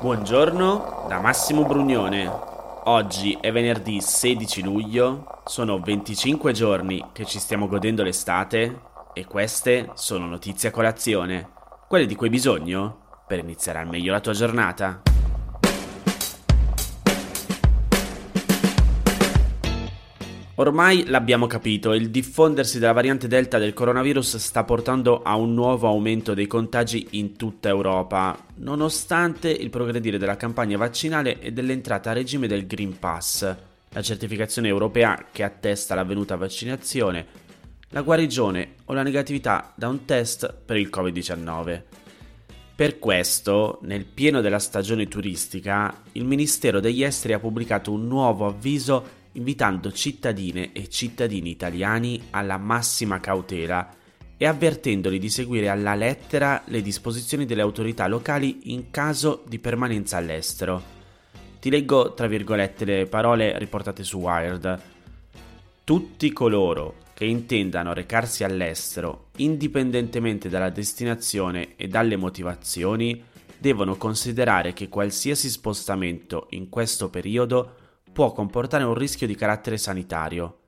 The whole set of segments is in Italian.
Buongiorno da Massimo Brugnone. Oggi è venerdì 16 luglio, sono 25 giorni che ci stiamo godendo l'estate e queste sono notizie a colazione, quelle di cui hai bisogno per iniziare al meglio la tua giornata. Ormai l'abbiamo capito, il diffondersi della variante Delta del coronavirus sta portando a un nuovo aumento dei contagi in tutta Europa, nonostante il progredire della campagna vaccinale e dell'entrata a regime del Green Pass, la certificazione europea che attesta l'avvenuta vaccinazione, la guarigione o la negatività da un test per il Covid-19. Per questo, nel pieno della stagione turistica, il Ministero degli Esteri ha pubblicato un nuovo avviso invitando cittadine e cittadini italiani alla massima cautela e avvertendoli di seguire alla lettera le disposizioni delle autorità locali in caso di permanenza all'estero. Ti leggo tra virgolette le parole riportate su Wired. Tutti coloro che intendano recarsi all'estero, indipendentemente dalla destinazione e dalle motivazioni, devono considerare che qualsiasi spostamento in questo periodo può comportare un rischio di carattere sanitario.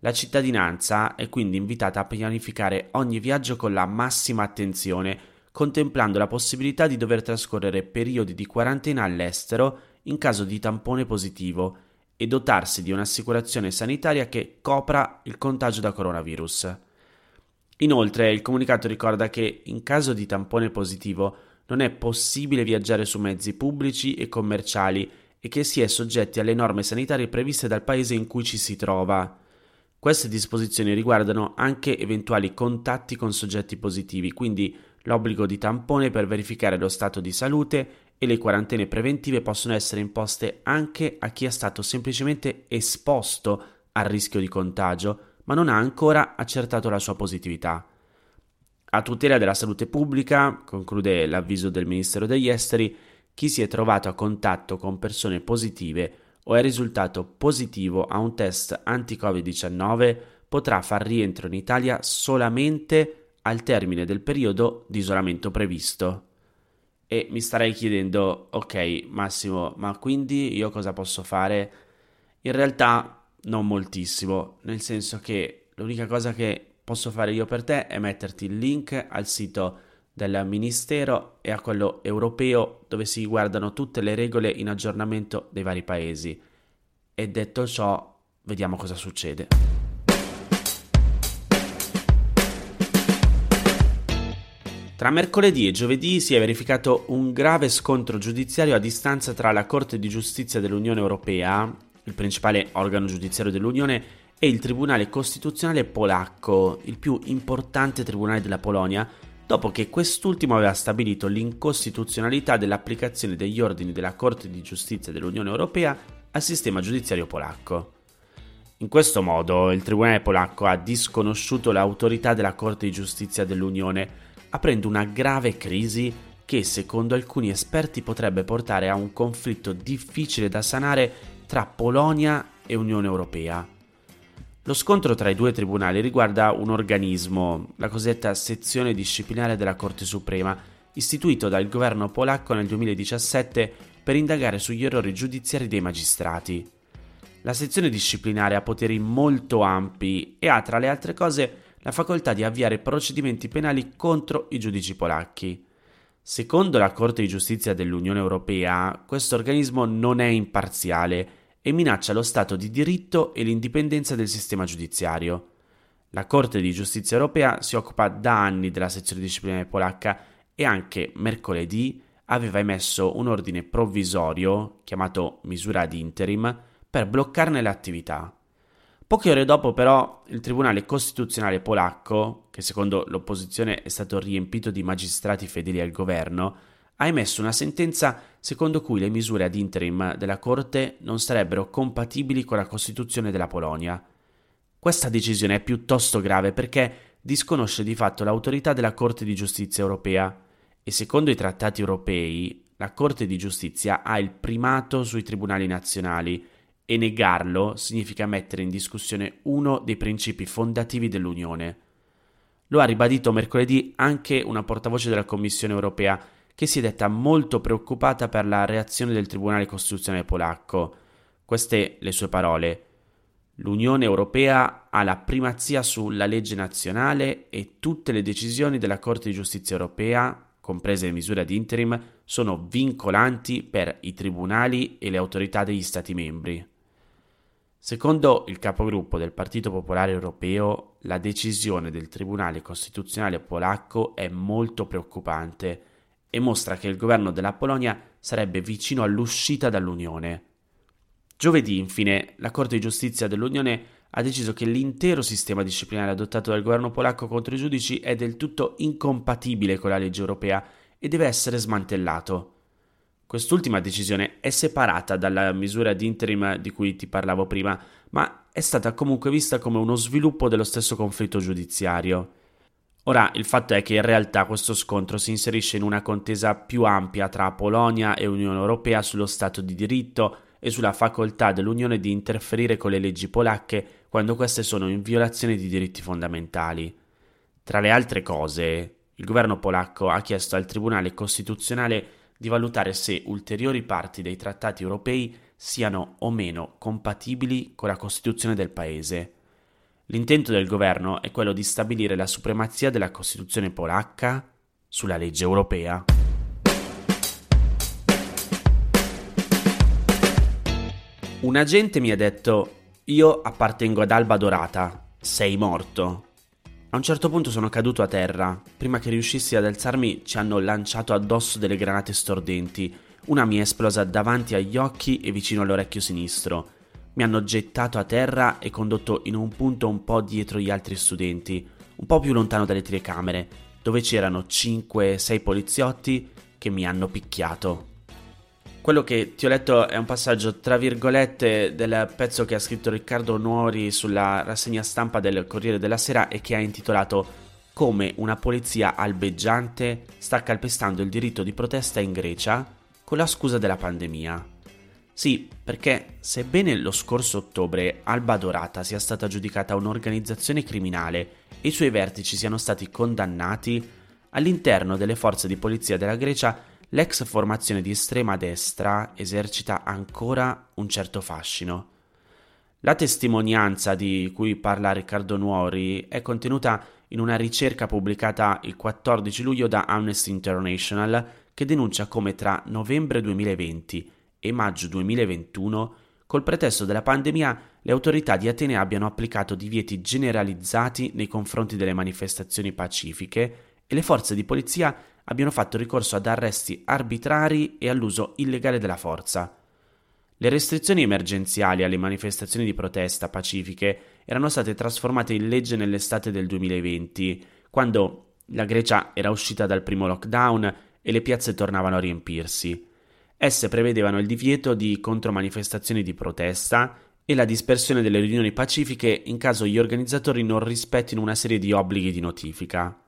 La cittadinanza è quindi invitata a pianificare ogni viaggio con la massima attenzione, contemplando la possibilità di dover trascorrere periodi di quarantena all'estero in caso di tampone positivo e dotarsi di un'assicurazione sanitaria che copra il contagio da coronavirus. Inoltre il comunicato ricorda che in caso di tampone positivo non è possibile viaggiare su mezzi pubblici e commerciali e che si è soggetti alle norme sanitarie previste dal paese in cui ci si trova. Queste disposizioni riguardano anche eventuali contatti con soggetti positivi, quindi l'obbligo di tampone per verificare lo stato di salute e le quarantene preventive possono essere imposte anche a chi è stato semplicemente esposto al rischio di contagio, ma non ha ancora accertato la sua positività. A tutela della salute pubblica, conclude l'avviso del Ministero degli Esteri, chi si è trovato a contatto con persone positive o è risultato positivo a un test anti-Covid-19 potrà far rientro in Italia solamente al termine del periodo di isolamento previsto. E mi starei chiedendo, ok Massimo, ma quindi io cosa posso fare? In realtà non moltissimo, nel senso che l'unica cosa che posso fare io per te è metterti il link al sito del Ministero e a quello europeo dove si guardano tutte le regole in aggiornamento dei vari paesi. E detto ciò, vediamo cosa succede. Tra mercoledì e giovedì si è verificato un grave scontro giudiziario a distanza tra la Corte di giustizia dell'Unione Europea, il principale organo giudiziario dell'Unione, e il Tribunale Costituzionale polacco, il più importante tribunale della Polonia, dopo che quest'ultimo aveva stabilito l'incostituzionalità dell'applicazione degli ordini della Corte di giustizia dell'Unione Europea al sistema giudiziario polacco. In questo modo il Tribunale polacco ha disconosciuto l'autorità della Corte di giustizia dell'Unione, aprendo una grave crisi che, secondo alcuni esperti, potrebbe portare a un conflitto difficile da sanare tra Polonia e Unione Europea. Lo scontro tra i due tribunali riguarda un organismo, la cosiddetta sezione disciplinare della Corte Suprema, istituito dal governo polacco nel 2017 per indagare sugli errori giudiziari dei magistrati. La sezione disciplinare ha poteri molto ampi e ha, tra le altre cose, la facoltà di avviare procedimenti penali contro i giudici polacchi. Secondo la Corte di giustizia dell'Unione Europea, questo organismo non è imparziale e minaccia lo Stato di diritto e l'indipendenza del sistema giudiziario. La Corte di giustizia europea si occupa da anni della sezione disciplinare polacca e anche mercoledì aveva emesso un ordine provvisorio, chiamato misura ad interim, per bloccarne l'attività. Poche ore dopo però il Tribunale Costituzionale polacco, che secondo l'opposizione è stato riempito di magistrati fedeli al governo, ha emesso una sentenza secondo cui le misure ad interim della Corte non sarebbero compatibili con la Costituzione della Polonia. Questa decisione è piuttosto grave perché disconosce di fatto l'autorità della Corte di giustizia europea e secondo i trattati europei la Corte di giustizia ha il primato sui tribunali nazionali e negarlo significa mettere in discussione uno dei principi fondativi dell'Unione. Lo ha ribadito mercoledì anche una portavoce della Commissione europea che si è detta molto preoccupata per la reazione del Tribunale Costituzionale polacco. Queste le sue parole. L'Unione Europea ha la primazia sulla legge nazionale e tutte le decisioni della Corte di Giustizia Europea, comprese le misure ad interim, sono vincolanti per i tribunali e le autorità degli Stati membri. Secondo il capogruppo del Partito Popolare Europeo, la decisione del Tribunale Costituzionale polacco è molto preoccupante e mostra che il governo della Polonia sarebbe vicino all'uscita dall'Unione. Giovedì, infine, la Corte di giustizia dell'Unione ha deciso che l'intero sistema disciplinare adottato dal governo polacco contro i giudici è del tutto incompatibile con la legge europea e deve essere smantellato. Quest'ultima decisione è separata dalla misura di interim di cui ti parlavo prima, ma è stata comunque vista come uno sviluppo dello stesso conflitto giudiziario. Ora, il fatto è che in realtà questo scontro si inserisce in una contesa più ampia tra Polonia e Unione Europea sullo Stato di diritto e sulla facoltà dell'Unione di interferire con le leggi polacche quando queste sono in violazione di diritti fondamentali. Tra le altre cose, il governo polacco ha chiesto al Tribunale Costituzionale di valutare se ulteriori parti dei trattati europei siano o meno compatibili con la Costituzione del Paese. L'intento del governo è quello di stabilire la supremazia della Costituzione polacca sulla legge europea. Un agente mi ha detto: Io appartengo ad Alba Dorata, sei morto. A un certo punto sono caduto a terra. Prima che riuscissi ad alzarmi, ci hanno lanciato addosso delle granate stordenti. Una mi è esplosa davanti agli occhi e vicino all'orecchio sinistro. Mi hanno gettato a terra e condotto in un punto un po' dietro gli altri studenti, un po' più lontano dalle telecamere, dove c'erano 5-6 poliziotti che mi hanno picchiato. Quello che ti ho letto è un passaggio, tra virgolette, del pezzo che ha scritto Riccardo Nuori sulla rassegna stampa del Corriere della Sera e che ha intitolato Come una polizia albeggiante sta calpestando il diritto di protesta in Grecia con la scusa della pandemia. Sì, perché sebbene lo scorso ottobre Alba Dorata sia stata giudicata un'organizzazione criminale e i suoi vertici siano stati condannati, all'interno delle forze di polizia della Grecia l'ex formazione di estrema destra esercita ancora un certo fascino. La testimonianza di cui parla Riccardo Nuori è contenuta in una ricerca pubblicata il 14 luglio da Amnesty International che denuncia come tra novembre 2020 e maggio 2021, col pretesto della pandemia, le autorità di Atene abbiano applicato divieti generalizzati nei confronti delle manifestazioni pacifiche e le forze di polizia abbiano fatto ricorso ad arresti arbitrari e all'uso illegale della forza. Le restrizioni emergenziali alle manifestazioni di protesta pacifiche erano state trasformate in legge nell'estate del 2020, quando la Grecia era uscita dal primo lockdown e le piazze tornavano a riempirsi. Esse prevedevano il divieto di contromanifestazioni di protesta e la dispersione delle riunioni pacifiche in caso gli organizzatori non rispettino una serie di obblighi di notifica.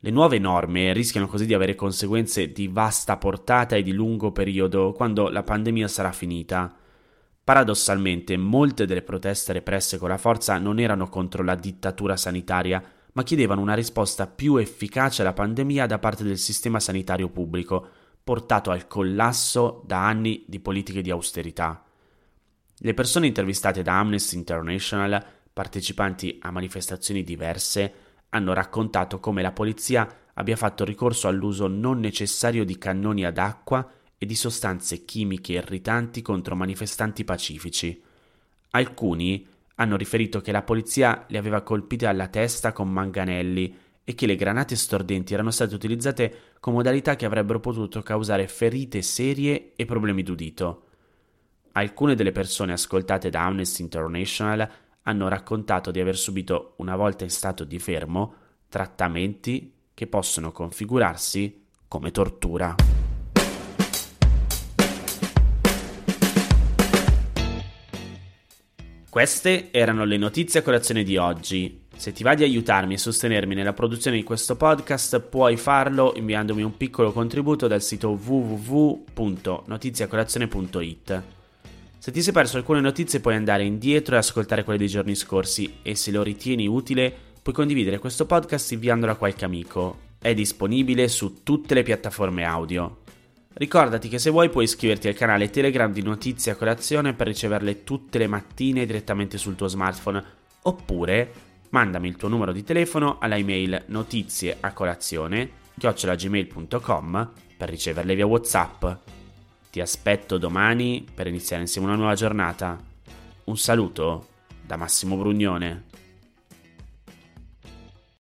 Le nuove norme rischiano così di avere conseguenze di vasta portata e di lungo periodo quando la pandemia sarà finita. Paradossalmente, molte delle proteste represse con la forza non erano contro la dittatura sanitaria, ma chiedevano una risposta più efficace alla pandemia da parte del sistema sanitario pubblico, portato al collasso da anni di politiche di austerità. Le persone intervistate da Amnesty International, partecipanti a manifestazioni diverse, hanno raccontato come la polizia abbia fatto ricorso all'uso non necessario di cannoni ad acqua e di sostanze chimiche irritanti contro manifestanti pacifici. Alcuni hanno riferito che la polizia li aveva colpiti alla testa con manganelli e che le granate stordenti erano state utilizzate con modalità che avrebbero potuto causare ferite serie e problemi d'udito. Alcune delle persone ascoltate da Amnesty International hanno raccontato di aver subito, una volta in stato di fermo, trattamenti che possono configurarsi come tortura. Queste erano le notizie a colazione di oggi. Se ti va di aiutarmi e sostenermi nella produzione di questo podcast, puoi farlo inviandomi un piccolo contributo dal sito www.notiziacolazione.it. Se ti sei perso alcune notizie puoi andare indietro e ascoltare quelle dei giorni scorsi e se lo ritieni utile puoi condividere questo podcast inviandolo a qualche amico. è disponibile su tutte le piattaforme audio. Ricordati che se vuoi puoi iscriverti al canale Telegram di Notizie a Colazione per riceverle tutte le mattine direttamente sul tuo smartphone, oppure mandami il tuo numero di telefono alla email notizieacolazione chiocciolagmail.com per riceverle via WhatsApp. Ti aspetto domani per iniziare insieme una nuova giornata. Un saluto da Massimo Brugnone.